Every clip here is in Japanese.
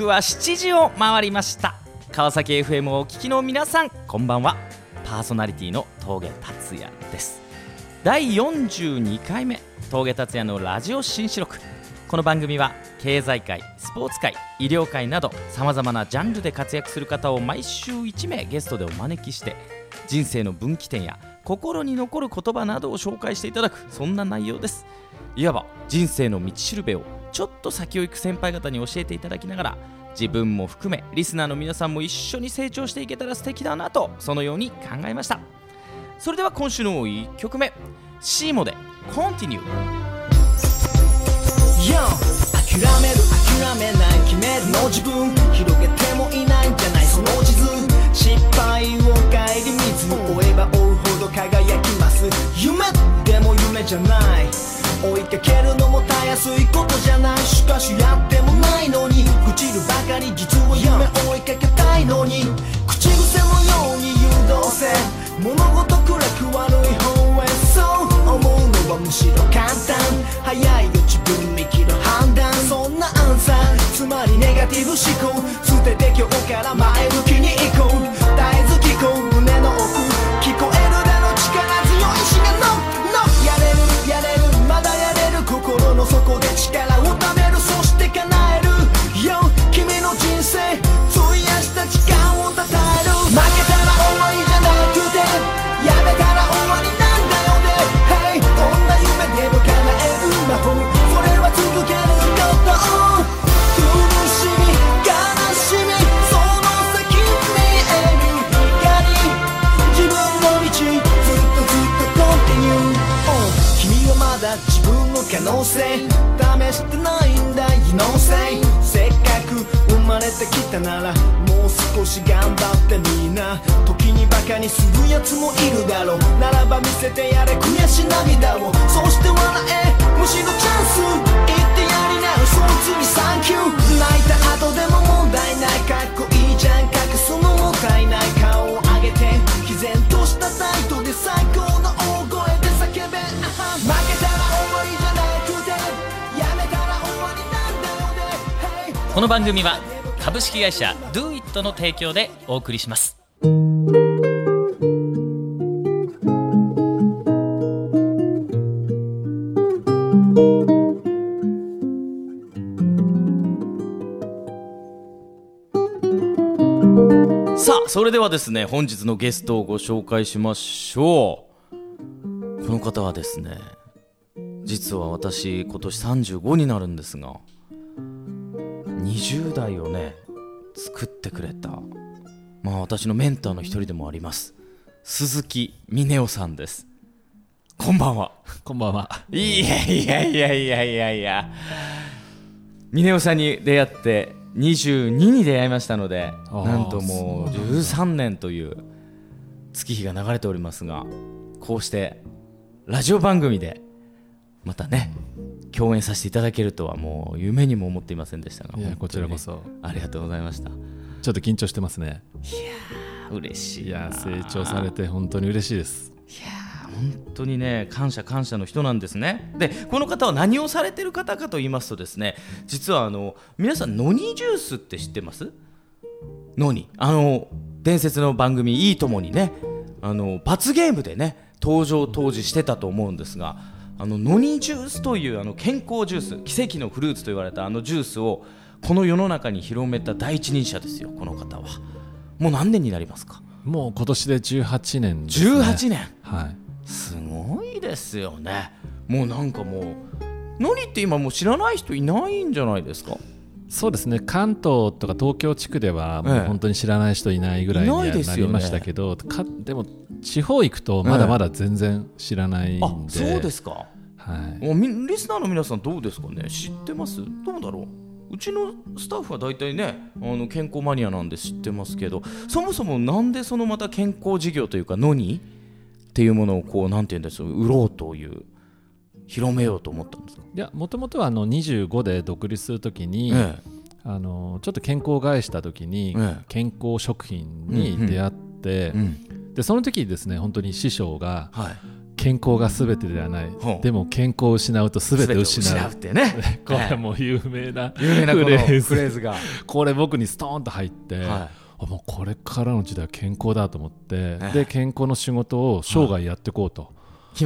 刻は7時を回りました。川崎 FM をお聞きの皆さんこんばんは。パーソナリティの峠達也です。第42回目峠達也のラジオ新四録この番組は経済界スポーツ界医療界などさまざまなジャンルで活躍する方を毎週1名ゲストでお招きして人生の分岐点や心に残る言葉などを紹介していただくそんな内容です。いわば人生の道しるべをちょっと先を行く先輩方に教えていただきながら自分も含めリスナーの皆さんも一緒に成長していけたら素敵だなとそのように考えました。それでは今週の1曲目シーモで「Continue」諦める諦めない決めるの自分。広げてもいないんじゃないその地図。失敗を顧みず追えば追うほど輝きます。夢でも夢じゃない。追いかけるのもたやすいことじゃないしかしやってもないのに朽ちるばかり実は夢追いかけたいのに口癖のように誘導せ。物事暗く悪い方へそう。思うのはむしろ簡単早い。よ自分できる判断そんなアンサーつまりネガティブ思考。捨てて今日から前向きに行こう。絶えず聞こう胸の奥聞こえるだろ力強いしがののの底で力をため組は株式会社 DoIt の提供でお送りします。さあそれではですね本日のゲストをご紹介しましょう。この方はですね実は私今年35になるんですが20代をね作ってくれた。まあ私のメンターの一人でもあります。鈴木峰夫さんです。こんばんは。こんばんは。いやいやいやいやいやいや。峰夫さんに出会って22に出会いましたのでなんともう13年という月日が流れておりますがこうしてラジオ番組でまたね共演させていただけるとはもう夢にも思っていませんでしたがいやこちらこそ。ありがとうございました。ちょっと緊張してますね。嬉しいいなや成長されて本当に嬉しいです。本当にね感謝感謝の人なんですね。でこの方は何をされてる方かと言いますとですね実はあの皆さんノニジュースって知ってます？ノニ。あの伝説の番組「いいとも」にねあの罰ゲームでね登場当時してたと思うんですがあのノニジュースというあの健康ジュース奇跡のフルーツと言われたあのジュースをこの世の中に広めた第一人者ですよこの方は。もう何年になりますか？もう今年で18年です、ね。18年。はい。すごいですよね。もうなんかもう何って今もう知らない人いないんじゃないですか？そうですね。関東とか東京地区ではもうええ本当に知らない人いないぐらいにはいですよね。なりましたけど、かでも地方行くとまだまだ全然知らないんで、あそうですか。はい、もうみリスナーの皆さんどうですかね？知ってます？どうだろう？うちのスタッフは大体ねあの健康マニアなんで知ってますけどそもそもなんでそのまた健康事業というかのに？っていうものをこうなんて言うんでしょう？売ろうという広めようと思ったんですか、いやもともとはあの25で独立するときに、えあのちょっと健康を害したときに、ええ。健康食品に出会って、えうん、でその時にですね本当に師匠がはい「健康がすべてではない。ほう。でも健康を失うとすべて失う全てを失う。ってね。これもう有名な有名なフレーズ。フレーズが。これ僕にストーンと入って、はあもうこれからの時代は健康だと思って、ええ。で健康の仕事を生涯やっていこうと、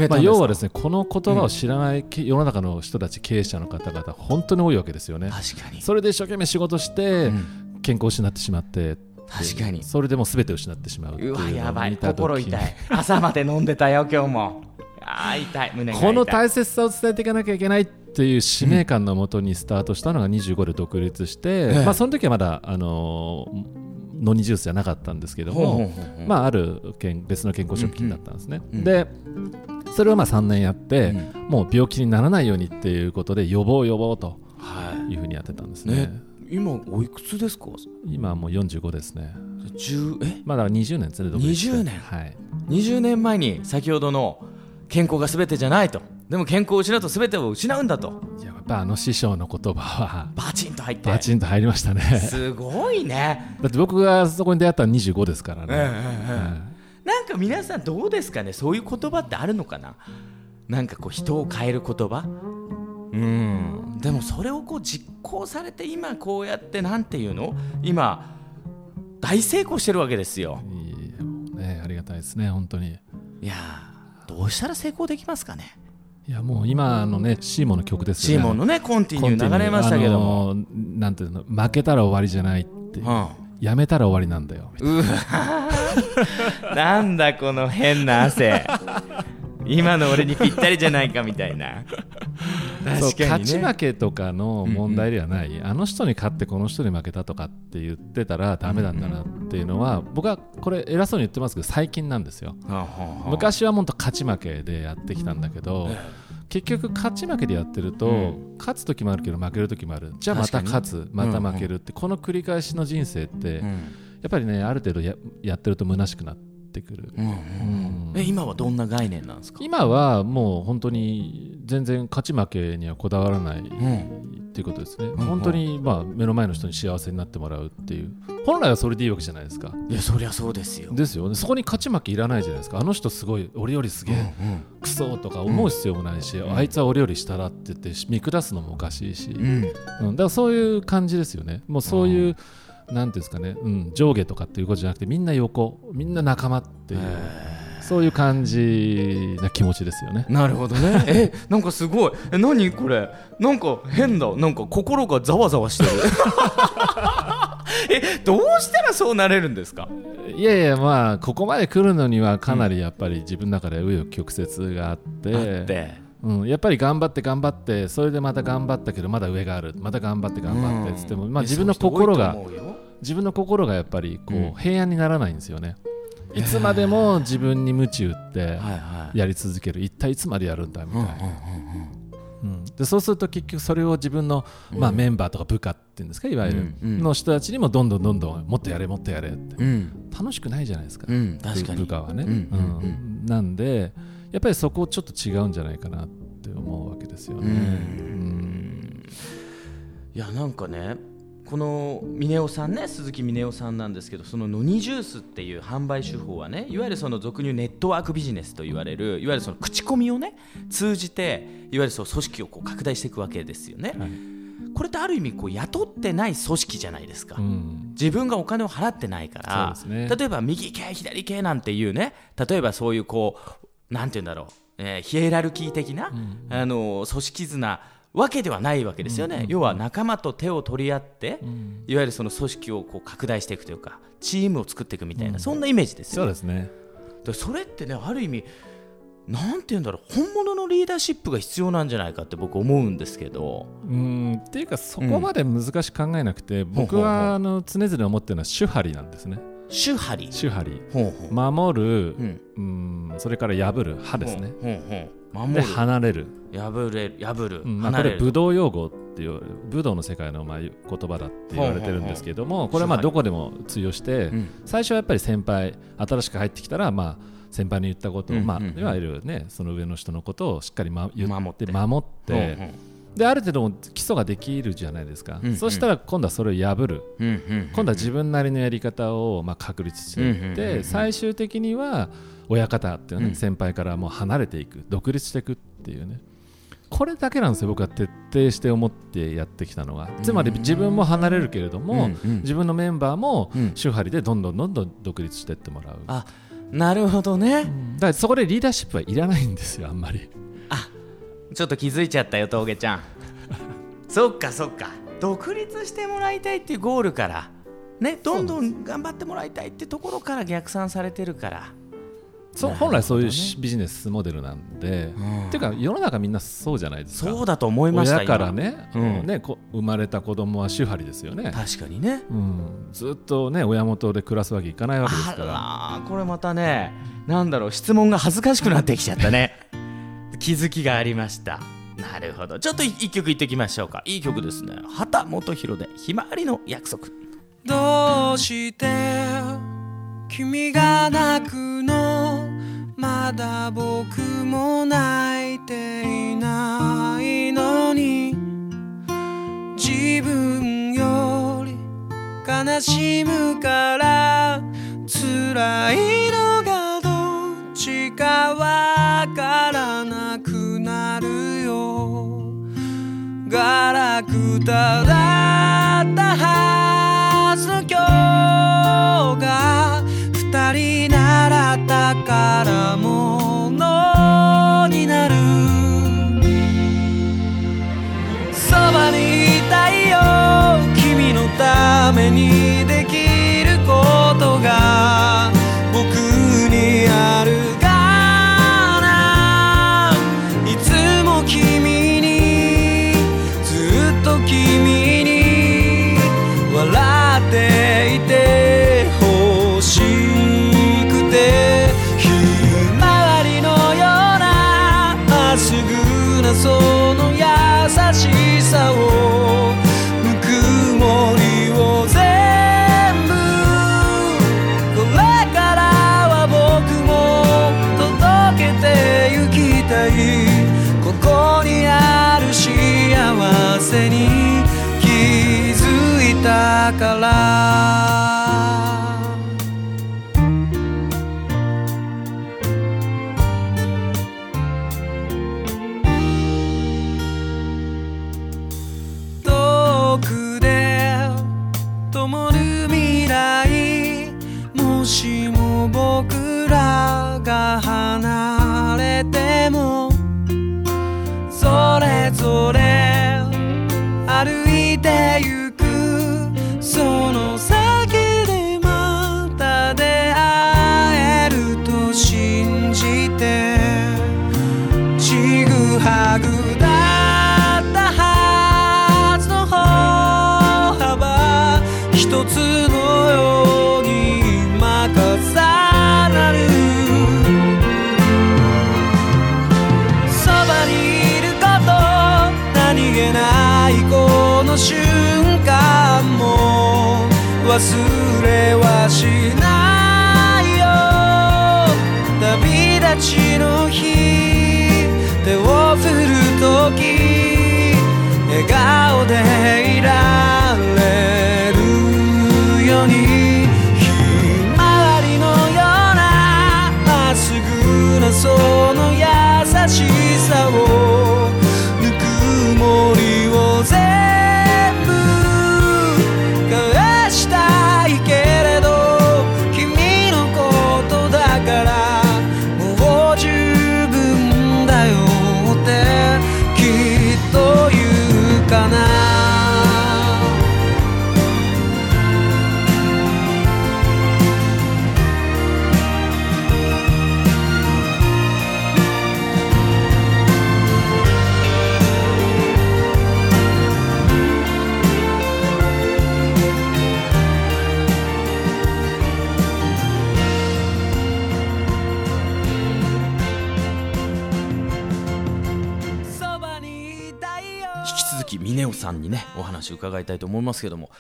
まあ、要はですねこの言葉を知らないけ世の中の人たち経営者の方々本当に多いわけですよね。確かに。それで一生懸命仕事して、うん。健康を失ってしまって確かに。それでもう全てを失ってしまううわやばい。心痛い。朝まで飲んでたよ今日も。あー痛い。胸が痛い。この大切さを伝えていかなきゃいけないっていう使命感のもとにスタートしたのが25で独立して、ええ。まあ、その時はまだ、あのーノニジュースじゃなかったんですけども、まあ、ある健別の健康食品だったんですね。うん。うん。でそれをまあ3年やって、うん。もう病気にならないようにっていうことで予防予防とはい。うふうにやってたんですね。ね今おいくつですか？今はもう45ですね。10え？まだ20年ですね、独立して20年。はい。20年前に先ほどの健康が全てじゃないと。でも健康を失うと全てを失うんだと。いややっぱあの師匠の言葉はバチンと入って。バチンと入りましたね。すごいね。だって僕がそこに出会ったのは25ですからね。ええええはいなんか皆さんどうですかね？そういう言葉ってあるのかな？なんかこう人を変える言葉？うん。でもそれをこう実行されて今こうやってなんていうの？今大成功してるわけですよ。いい。ね、ありがたいですね、本当に。いやーどうしたら成功できますかね？いやもう今のね、シーモンの曲ですよね。シーモンのねコンティニュー流れましたけども、あのーなんていうの、負けたら終わりじゃないって。いう、うんやめたら終わりなんだよ。うわ。なんだこの変な汗。今の俺にぴったりじゃないかみたいな。そう確かにね。勝ち負けとかの問題ではない、あの人に勝ってこの人に負けたとかって言ってたらダメなんだなっていうのは、僕はこれ偉そうに言ってますけど最近なんですよ。はあはあはあ。昔はもっと勝ち負けでやってきたんだけど、結局勝ち負けでやってると、う勝つ時もあるけど負ける時もある。じゃあまた勝つまた負けるって、この繰り返しの人生って、うん。やっぱりねある程度ややってると虚しくなってくる、うんうん。え今はどんな概念なんですか、今はもう本当に全然勝ち負けにはこだわらないっていうことですね、ん本当にまあ目の前の人に幸せになってもらうっていう。本来はそれでいいわけじゃないですか。いやそりゃそうですよ、ですよね。そこに勝ち負けいらないじゃないですか。あの人すごい俺よりすげえクソとか思う必要もないし、あいつは俺より下だって言って見下すのもおかしいし、うん。うん、だからそういう感じですよね。もうそういう、なんていうんですかね、うん、上下とかっていうことじゃなくてみんな横みんな仲間っていう、そういう感じな気持ちですよね。なるほどね。えなんかすごい。え何これ。なんか変だ。なんか心がざわざわしてる。えどうしたらそうなれるんですか？いやいやまあここまで来るのにはかなりやっぱり自分の中で紆余曲折があって,、あって。うん、やっぱり頑張って頑張ってそれでまた頑張ったけどまだ上がある。また頑張って頑張ってっつっても、まあ、自分の心が自分の心がやっぱりこう、うん。平安にならないんですよね。いつまでも自分に鞭打ってやり続ける。一体いつまでやるんだみたいな、うんでそうすると結局それを自分の、まあ、メンバーとか部下っていうんですかいわゆる、の人たちにもどんどんどんどんもっとやれもっとやれって。楽しくないじゃないですか、うん。確かに。部下はね、うんなんでやっぱりそこちょっと違うんじゃないかなって思うわけですよね、うん。いやなんかねこの峰夫さんね鈴木峰夫さんなんですけどそのノニジュースっていう販売手法はねいわゆるその俗にネットワークビジネスと言われるいわゆるその口コミをね通じていわゆるその組織をこう拡大していくわけですよね、はい。これってある意味こう雇ってない組織じゃないですか、うん。自分がお金を払ってないから、ね。例えば右系左系なんていうね例えばそういうこうなんて言うんだろう、えーヒエラルキー的な、あの組織図なわけではないわけですよね、要は仲間と手を取り合って、いわゆるその組織をこう拡大していくというかチームを作っていくみたいな、そんなイメージですよそうですね。でそれってねある意味なんて言うんだろう本物のリーダーシップが必要なんじゃないかって僕思うんですけど。うん。っていうかそこまで難しく考えなくて、うほうほう。はあの常々思ってるのは手張りなんですね。手張り。手張り。ほうほう。守る、うん。うん、それから破る歯ですね、ほうほうで離れる、破れる破る、うんまあ、こ離れ武道用語っていう武道の世界のまあ言葉だって言われてるんですけどもこれはまあどこでも通用して、うん。最初はやっぱり先輩新しく入ってきたらまあ先輩の言ったことを、まあ、うんうん。うんいわゆるねその上の人のことをしっかり、ま、言って守って。である程度も基礎ができるじゃないですか、うんうん。そしたら今度はそれを破る。うんうん今度は自分なりのやり方をまあ確立していって、うんうんうんうん。最終的には親方っていうね、うん。先輩からもう離れていく独立していくっていうね。これだけなんですよ僕は徹底して思ってやってきたのが。つまり自分も離れるけれども、うんうん。自分のメンバーもうん。手張りでどんどんどんどん独立していってもらう、あなるほどね、だからそこでリーダーシップはいらないんですよあんまり。ちょっと気づいちゃったよ峠ちゃん。そっかそっか。独立してもらいたいっていうゴールからねどんどん頑張ってもらいたいってところから逆算されてるからそ本来そういうしビジネスモデルなんで、ん。っていうか世の中みんなそうじゃないですか。そうだと思いました親から今。ね,、うん。ねこ生まれた子供は手張りですよね、確かにね。うん、ずっとね親元で暮らすわけいかないわけですから。これまたねなんだろう質問が恥ずかしくなってきちゃったね。気づきがありました。なるほど。ちょっと一曲いってきましょうか。いい曲ですね。畑基博でひまわりの約束。どうして君が泣くのまだ僕も泣いていないのに自分より悲しむから辛いのがどっちかわからなくなるよ。ガラクタだったからもその優しさをぬくもりを全部これからは僕も届けてゆきたいここにある幸せに気づいたからを振るとき笑顔伺いたいと思いますけども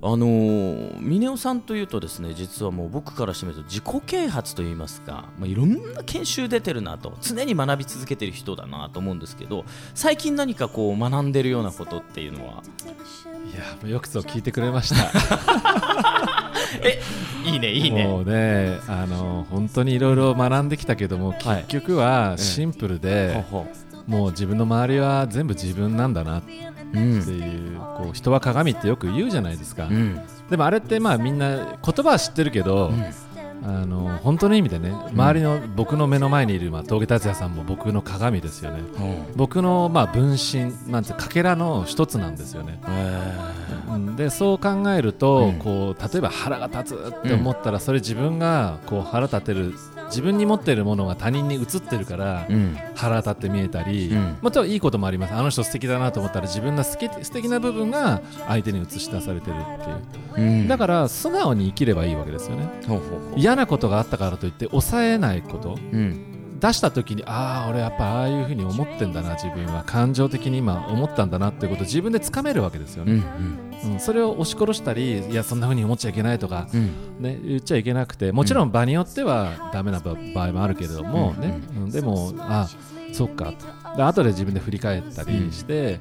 あのー、峰夫さんというとですね実はもう僕からしてみると自己啓発といいますか、まあ、いろんな研修出てるなと常に学び続けてる人だなと思うんですけど最近何かこう学んでるようなことっていうのは？いやよくぞ聞いてくれました。えいいねいいね。もうねあの本当にいろいろ学んできたけども、はい。結局はシンプルで、ほほもう自分の周りは全部自分なんだな。ってうん。いう,、こう人は鏡ってよく言うじゃないですか、うん。でもあれってまあみんな言葉は知ってるけど、あの本当の意味でね周りの僕の目の前にいる、まあ、峠達也さんも僕の鏡ですよね。うん。僕のまあ分身なんてかけらの一つなんですよね、うん。でそう考えると、うん。こう例えば腹が立つって思ったら、それ自分がこう腹立てる自分に持っているものが他人に移ってるから、うん。腹立って見えたり、うん。もちろんいいこともあります。あの人素敵だなと思ったら自分が好き素敵な部分が相手に映し出されてるっていう。うん。だから素直に生きればいいわけですよね。嫌なことがあったからといって抑えないこと。うん出した時にああ俺やっぱああいうふうに思ってんだな自分は。感情的に今思ったんだなっていうことを自分でつかめるわけですようんね、うんそれを押し殺したりいやそんなふうに思っちゃいけないとか、うん。ね、言っちゃいけなくてもちろん場によってはダメな場場合もあるけれども、うんねうん。でもあそっか。とで後で自分で振り返ったりして、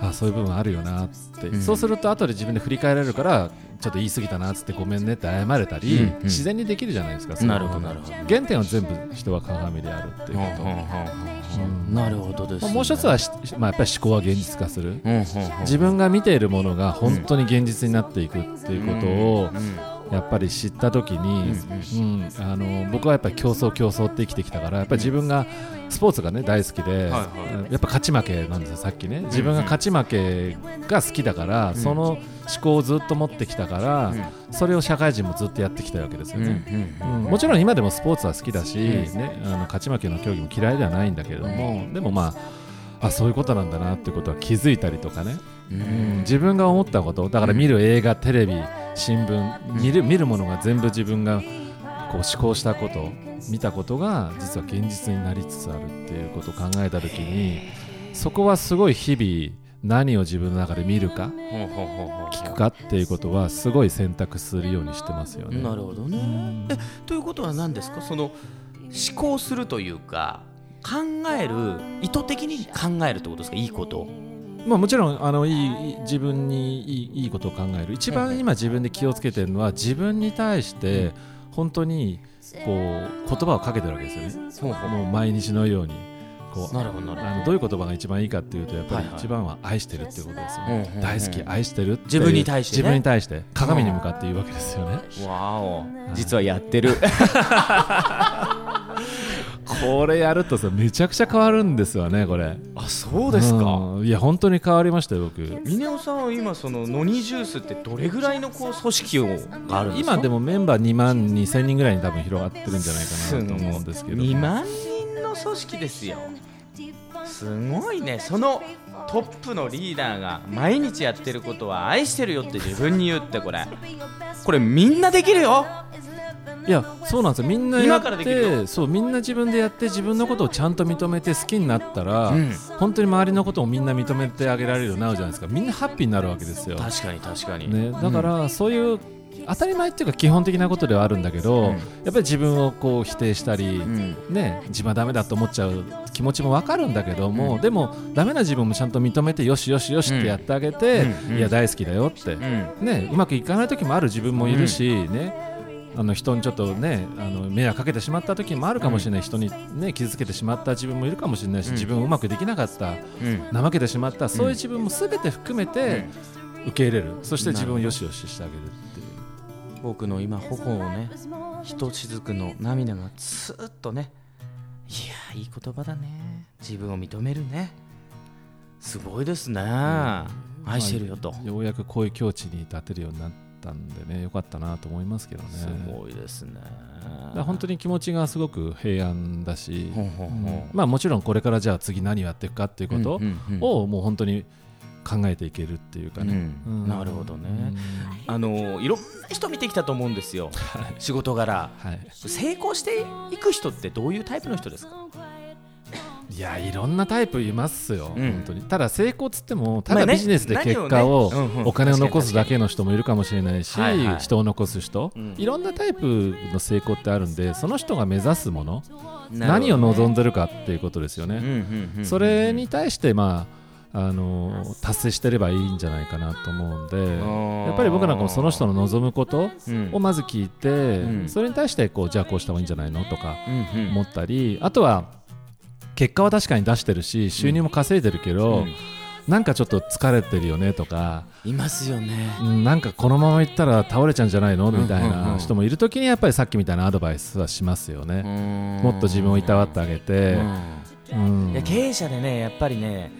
あそういう部分あるよなって、うん。そうすると後で自分で振り返れるからちょっと言い過ぎたなっつってごめんねって謝れたり、うんうん。自然にできるじゃないですかなるほどなるほど。原点は全部人は鏡であるっていうこと、なるほどですね。まあもう一つはし、まあ、やっぱり思考は現実化する。自分が見ているものが本当に現実になっていくっていうことをうんやっぱり知った時に、うん。あの僕はやっぱり競争競争って生きてきたからやっぱり自分がスポーツがね大好きで、やっぱ勝ち負けなんですよさっきね。自分が勝ち負けが好きだから、その思考をずっと持ってきたから、それを社会人もずっとやってきたわけですようんね。うん。うん。もちろん今でもスポーツは好きだし、ん。ね、あの勝ち負けの競技も嫌いではないんだけれども、でもまああそういうことなんだなってことは気づいたりとかね、うん。うん。自分が思ったことだから見る映画、テレビ新聞見る見るものが全部自分がこう思考したこと見たことが実は現実になりつつあるっていうことを考えた時にそこはすごい日々何を自分の中で見るか聞くかっていうことはすごい選択するようにしてますよね。なるほどね。えということは何ですか？その思考するというか考える意図的に考えるってことですか？いいことをまあ、もちろんあのいいい。い自分にいいいいことを考える。一番今自分で気をつけてるのは自分に対して本当にこう言葉をかけてるわけですよね。ほうもう毎日のように。こうなるほどなるほど。あのどういう言葉が一番いいかっていうとやっぱりはいはい。一番は愛してるっていうことですようんうんうんね大好き愛してる自分に対してね。自分に対して鏡に向かって言うわけですよね。わお。実はやってる これやるとさめちゃくちゃ変わるんですよねこれ。あそうですか？うん。いや本当に変わりましたよ僕。峰尾さんは今そのノニジュースってどれぐらいのこう組織をがあるんですか？今でもメンバー2万2000人ぐらいに多分広がってるんじゃないかなと思うんですけど。2万人の組織ですよ。すごいね。そのトップのリーダーが毎日やってることは愛してるよって自分に言ってこれ。これみんなできるよいやそうなんですよ。みんなやってそうみんな自分でやって自分のことをちゃんと認めて好きになったら、うん。本当に周りのことをみんな認めてあげられるようになるじゃないですか。みんなハッピーになるわけですよ、確かに確かに。ね、だから、そういう当たり前っていうか基本的なことではあるんだけど、うん。やっぱり自分をこう否定したり、うん。ね、自分はダメだと思っちゃう気持ちもわかるんだけども、うん。でもダメな自分もちゃんと認めてよしよしよしってやってあげて、うん。いや大好きだよって、うん。ね、うまくいかない時もある自分もいるし、ねあの人にちょっとねあの迷惑かけてしまった時もあるかもしれない、人に、ね、傷つけてしまった自分もいるかもしれないし、うん。自分うまくできなかったうん。怠けてしまったそういう自分も全て含めて受け入れる、そして自分をよしよししてあげるっていう。僕の今頬をねひとしずくの涙がスーッとねいやいい言葉だね。自分を認めるね。すごいですね、愛してるよと、ようやくこういう境地に立てるようになったんでねよかったなと思いますけどね。すごいですね。本当に気持ちがすごく平安だし、まあもちろんこれからじゃあ次何をやっていくかっていうことをもう本当に考えていけるっていうかね、なるほどね、あのいろんな人見てきたと思うんですよ。仕事柄。はい、成功していく人ってどういうタイプの人ですか？いやいろんなタイプいますよ、うん。本当に。ただ成功っつってもただビジネスで結果をお金を残すだけの人もいるかもしれないし、はいはい。人を残す人、うん。いろんなタイプの成功ってあるんでその人が目指すもの、なる何を望んでるかっていうことですよね、それに対してまああの達成してればいいんじゃないかなと思うんでやっぱり僕なんかもその人の望むことうん。をまず聞いて、うん。それに対してこうじゃあこうした方がいいんじゃないのとか思ったりあとは結果は確かに出してるし収入も稼いでるけど、うん。なんかちょっと疲れてるよねとか、いますよね。うんなんかこのままいったら倒れちゃうんじゃないの？みたいなん人もいるときにやっぱりさっきみたいなアドバイスはしますよね、ももっと自分をいたわってあげて、うん。いや経営者でねやっぱりね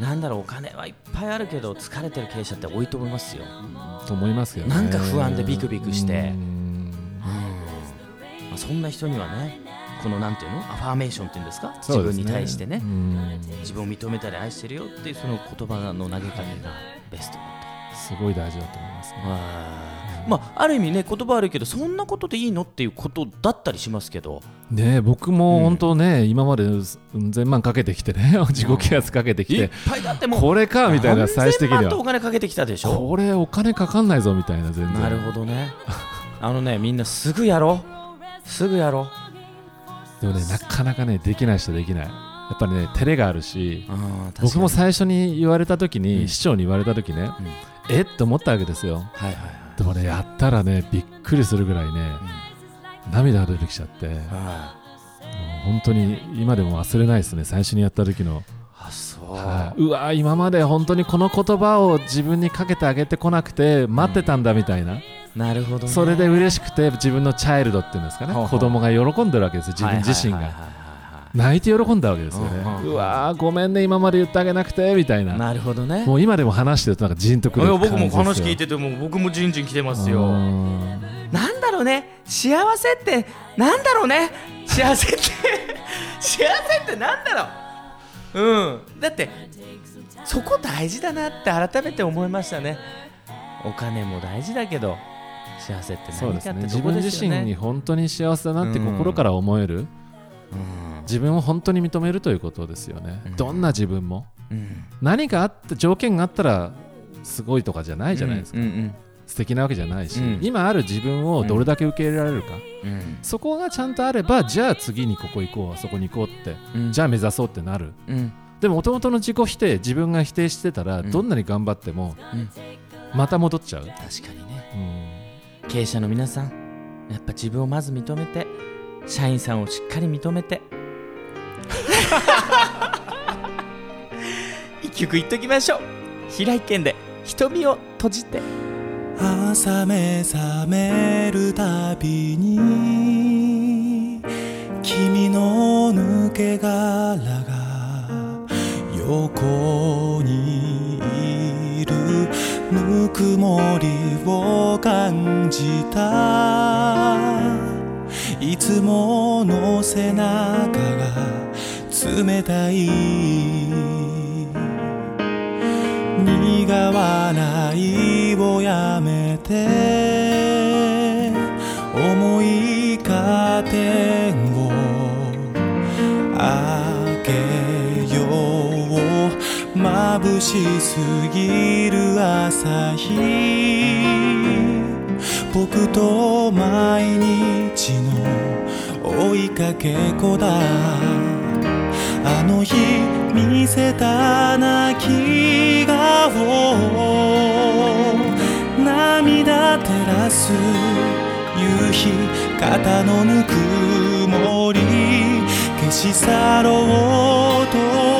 なんだろうお金はいっぱいあるけど疲れてる経営者って多いと思いますよ、と思いますよね。なんか不安でビクビクして。うん。まあ、そんな人にはねこのなんていうの？アファーメーションっていうんですか？自分に対してね。うん。自分を認めたり愛してるよっていうその言葉の投げかけがベストだすごい大事だと思いますね。まあある意味ね言葉悪いけどそんなことでいいのっていうことだったりしますけど。ねえ僕も本当ね、今までうん千万かけてきてね自己啓発かけてきいってぱいだってもうこれかみたいな最終的に何千万とおは金かけてきたでしょ？これお金かかんないぞみたいな全然。なるほどね。あのねみんなすぐやろう。すぐやろうでもねなかなかねできない人できない。やっぱりね照れがあるし僕も最初に言われた時に、うん。市長に言われた時ね、うん。えって思ったわけですよ。はいはいはい。でもねやったらねびっくりするぐらいね、涙が出てきちゃって。もうは本当に今でも忘れないですね最初にやった時の、いあそう、はい。うわ今まで本当にこの言葉を自分にかけてあげてこなくて待ってたんだみたいな、なるほど、ね、それで嬉しくて自分のチャイルドっていうんですかね。ほうほう。子供が喜んでるわけですよ自分自身が。泣いて喜んだわけですよね。うんうんうん。うわーごめんね今まで言ってあげなくてみたいな。なるほどね。もう今でも話してるとなんかジーンとくるいや感じですよ。僕も話聞いてても僕もじんじん来てますよ。うん。なんだろうね。幸せってなんだろうね。幸せって幸せってなんだろう。うん。だってそこ大事だなって改めて思いましたね。お金も大事だけど幸せってそうですね。何かってとこ自分自身に本当に幸せだなってうん。心から思える、うん。自分を本当に認めるということですよね、うん。どんな自分も。うん。何かあって条件があったらすごいとかじゃないじゃないですか、うんうん素敵なわけじゃないし、うん。今ある自分をどれだけ受け入れられるか、うん。そこがちゃんとあればじゃあ次にここ行こうあそこに行こうって、うん。じゃあ目指そうってなる。うん。でももともとの自己否定自分が否定してたら、うん。どんなに頑張っても、うん。また戻っちゃう、確かにね。うん経営者の皆さんやっぱ自分をまず認めて社員さんをしっかり認めて。一曲言っときましょう。平井堅で瞳を閉じて。朝目覚めるたびに君の抜け殻が横にぬくもりを感じた。いつもの背中が冷たい。苦笑いをやめて。重いカー眩しすぎる朝日僕と毎日の追いかけっこだあの日見せた泣き顔涙照らす夕日肩のぬくもり消し去ろうと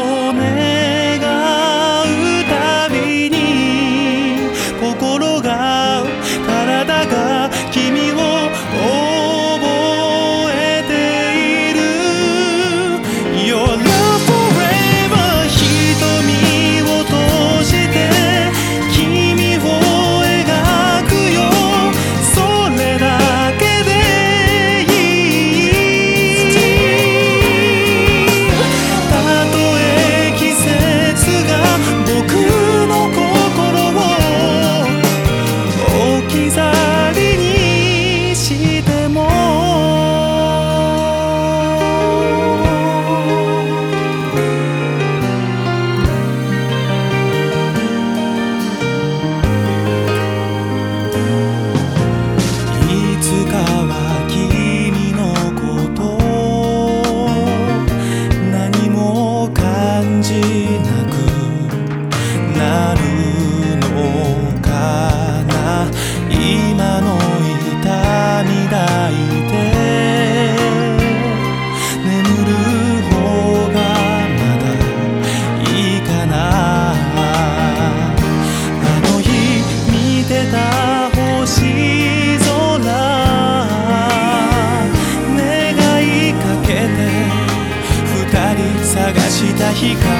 光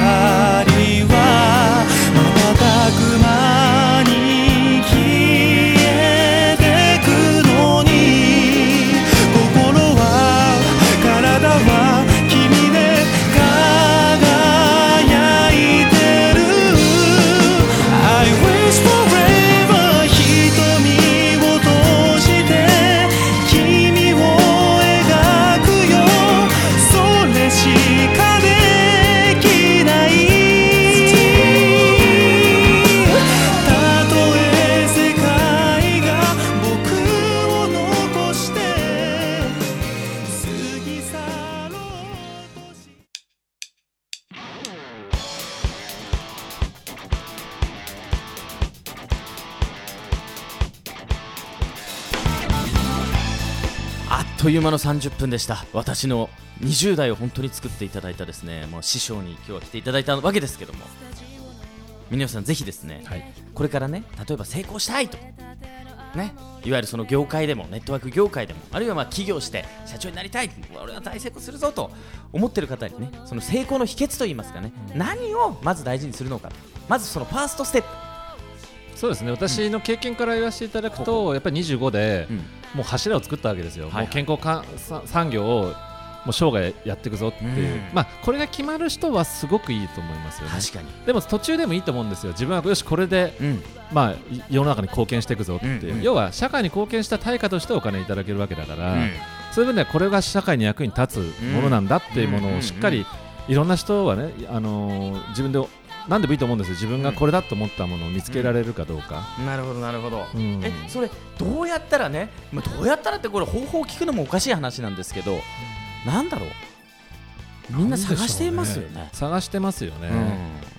という間の30分でした。私の20代を本当に作っていただいたですねもう師匠に今日は来ていただいたわけですけども。皆さんぜひですね、はい。これからね例えば成功したいと。ね。いわゆるその業界でもネットワーク業界でもあるいはまあ起業して社長になりたい俺は大成功するぞと思ってる方にねその成功の秘訣といいますかね、何をまず大事にするのか。まずそのファーストステップ。そうですね。私の経験から言わせていただくと、やっぱり25で、うんもう柱を作ったわけですよ、はいはい。もう健康かさ産業をもう生涯やっていくぞっていう、うん。まあ、これが決まる人はすごくいいと思いますよね。確かに、でも途中でもいいと思うんですよ、自分はよし、これで、うん、まあ、い世の中に貢献していくぞっていう、うんうん。要は社会に貢献した対価としてお金いただけるわけだから、うん。そういう分ではこれが社会に役に立つものなんだっていうものをしっかり、いろんな人はね、あのー自分で何でもいいと思うんですよ、自分がこれだと思ったものを見つけられるかどうか。なるほどなるほど、うん。えそれどうやったらね、まあ、どうやったらってこれ方法を聞くのもおかしい話なんですけど、なんだろう。みんな探していますよね。探してますよね、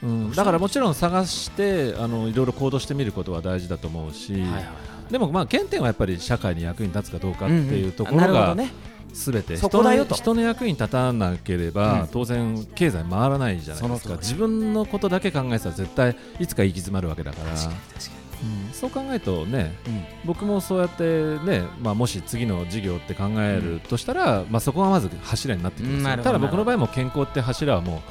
ううん。だからもちろん探してあのいろいろ行動してみることは大事だと思うし、んはいはいでもまあ原点はやっぱり社会に役に立つかどうかっていうところがなるほどねすべて。そこだよと。人の人の役に立たなければ、うん。当然経済回らないじゃないですか。自分のことだけ考えてたら絶対いつか行き詰まるわけだから。確かに確かうん。そう考えるとねに、僕もそうやってね、まあ、もし次の事業って考えるとしたら、まあ、そこがまず柱になってきますただ僕の場合も健康って柱はも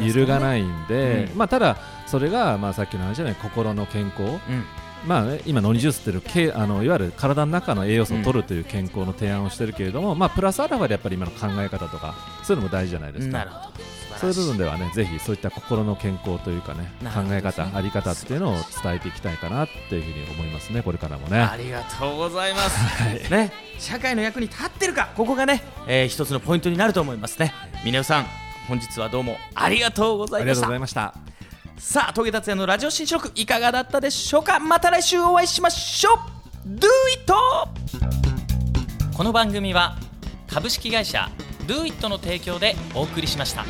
う揺るがないんで、うん。まあ、ただそれが、まあ、さっきの話じゃない心の健康、うんまあね、今、ノニジュースっていうけあのいわゆる体の中の栄養素を取るという健康の提案をしてるけれども、まあ、プラスアルファでやっぱり今の考え方とかそういうのも大事じゃないですか。なるほど。そういう部分でではね、ぜひそういった心の健康というかね、なるほど考え方、あり方っていうのを伝えていきたいかなっていうふうに思いますね、これからもね。ありがとうございます、ね、社会の役に立ってるかここがね、えー一つのポイントになると思いますね。峰さん本日はどうもありがとうございましたさあ、トゲ達也のラジオ新四いかがだったでしょうか？また来週お会いしましょう Do it! この番組は株式会社 Do it の提供でお送りしました。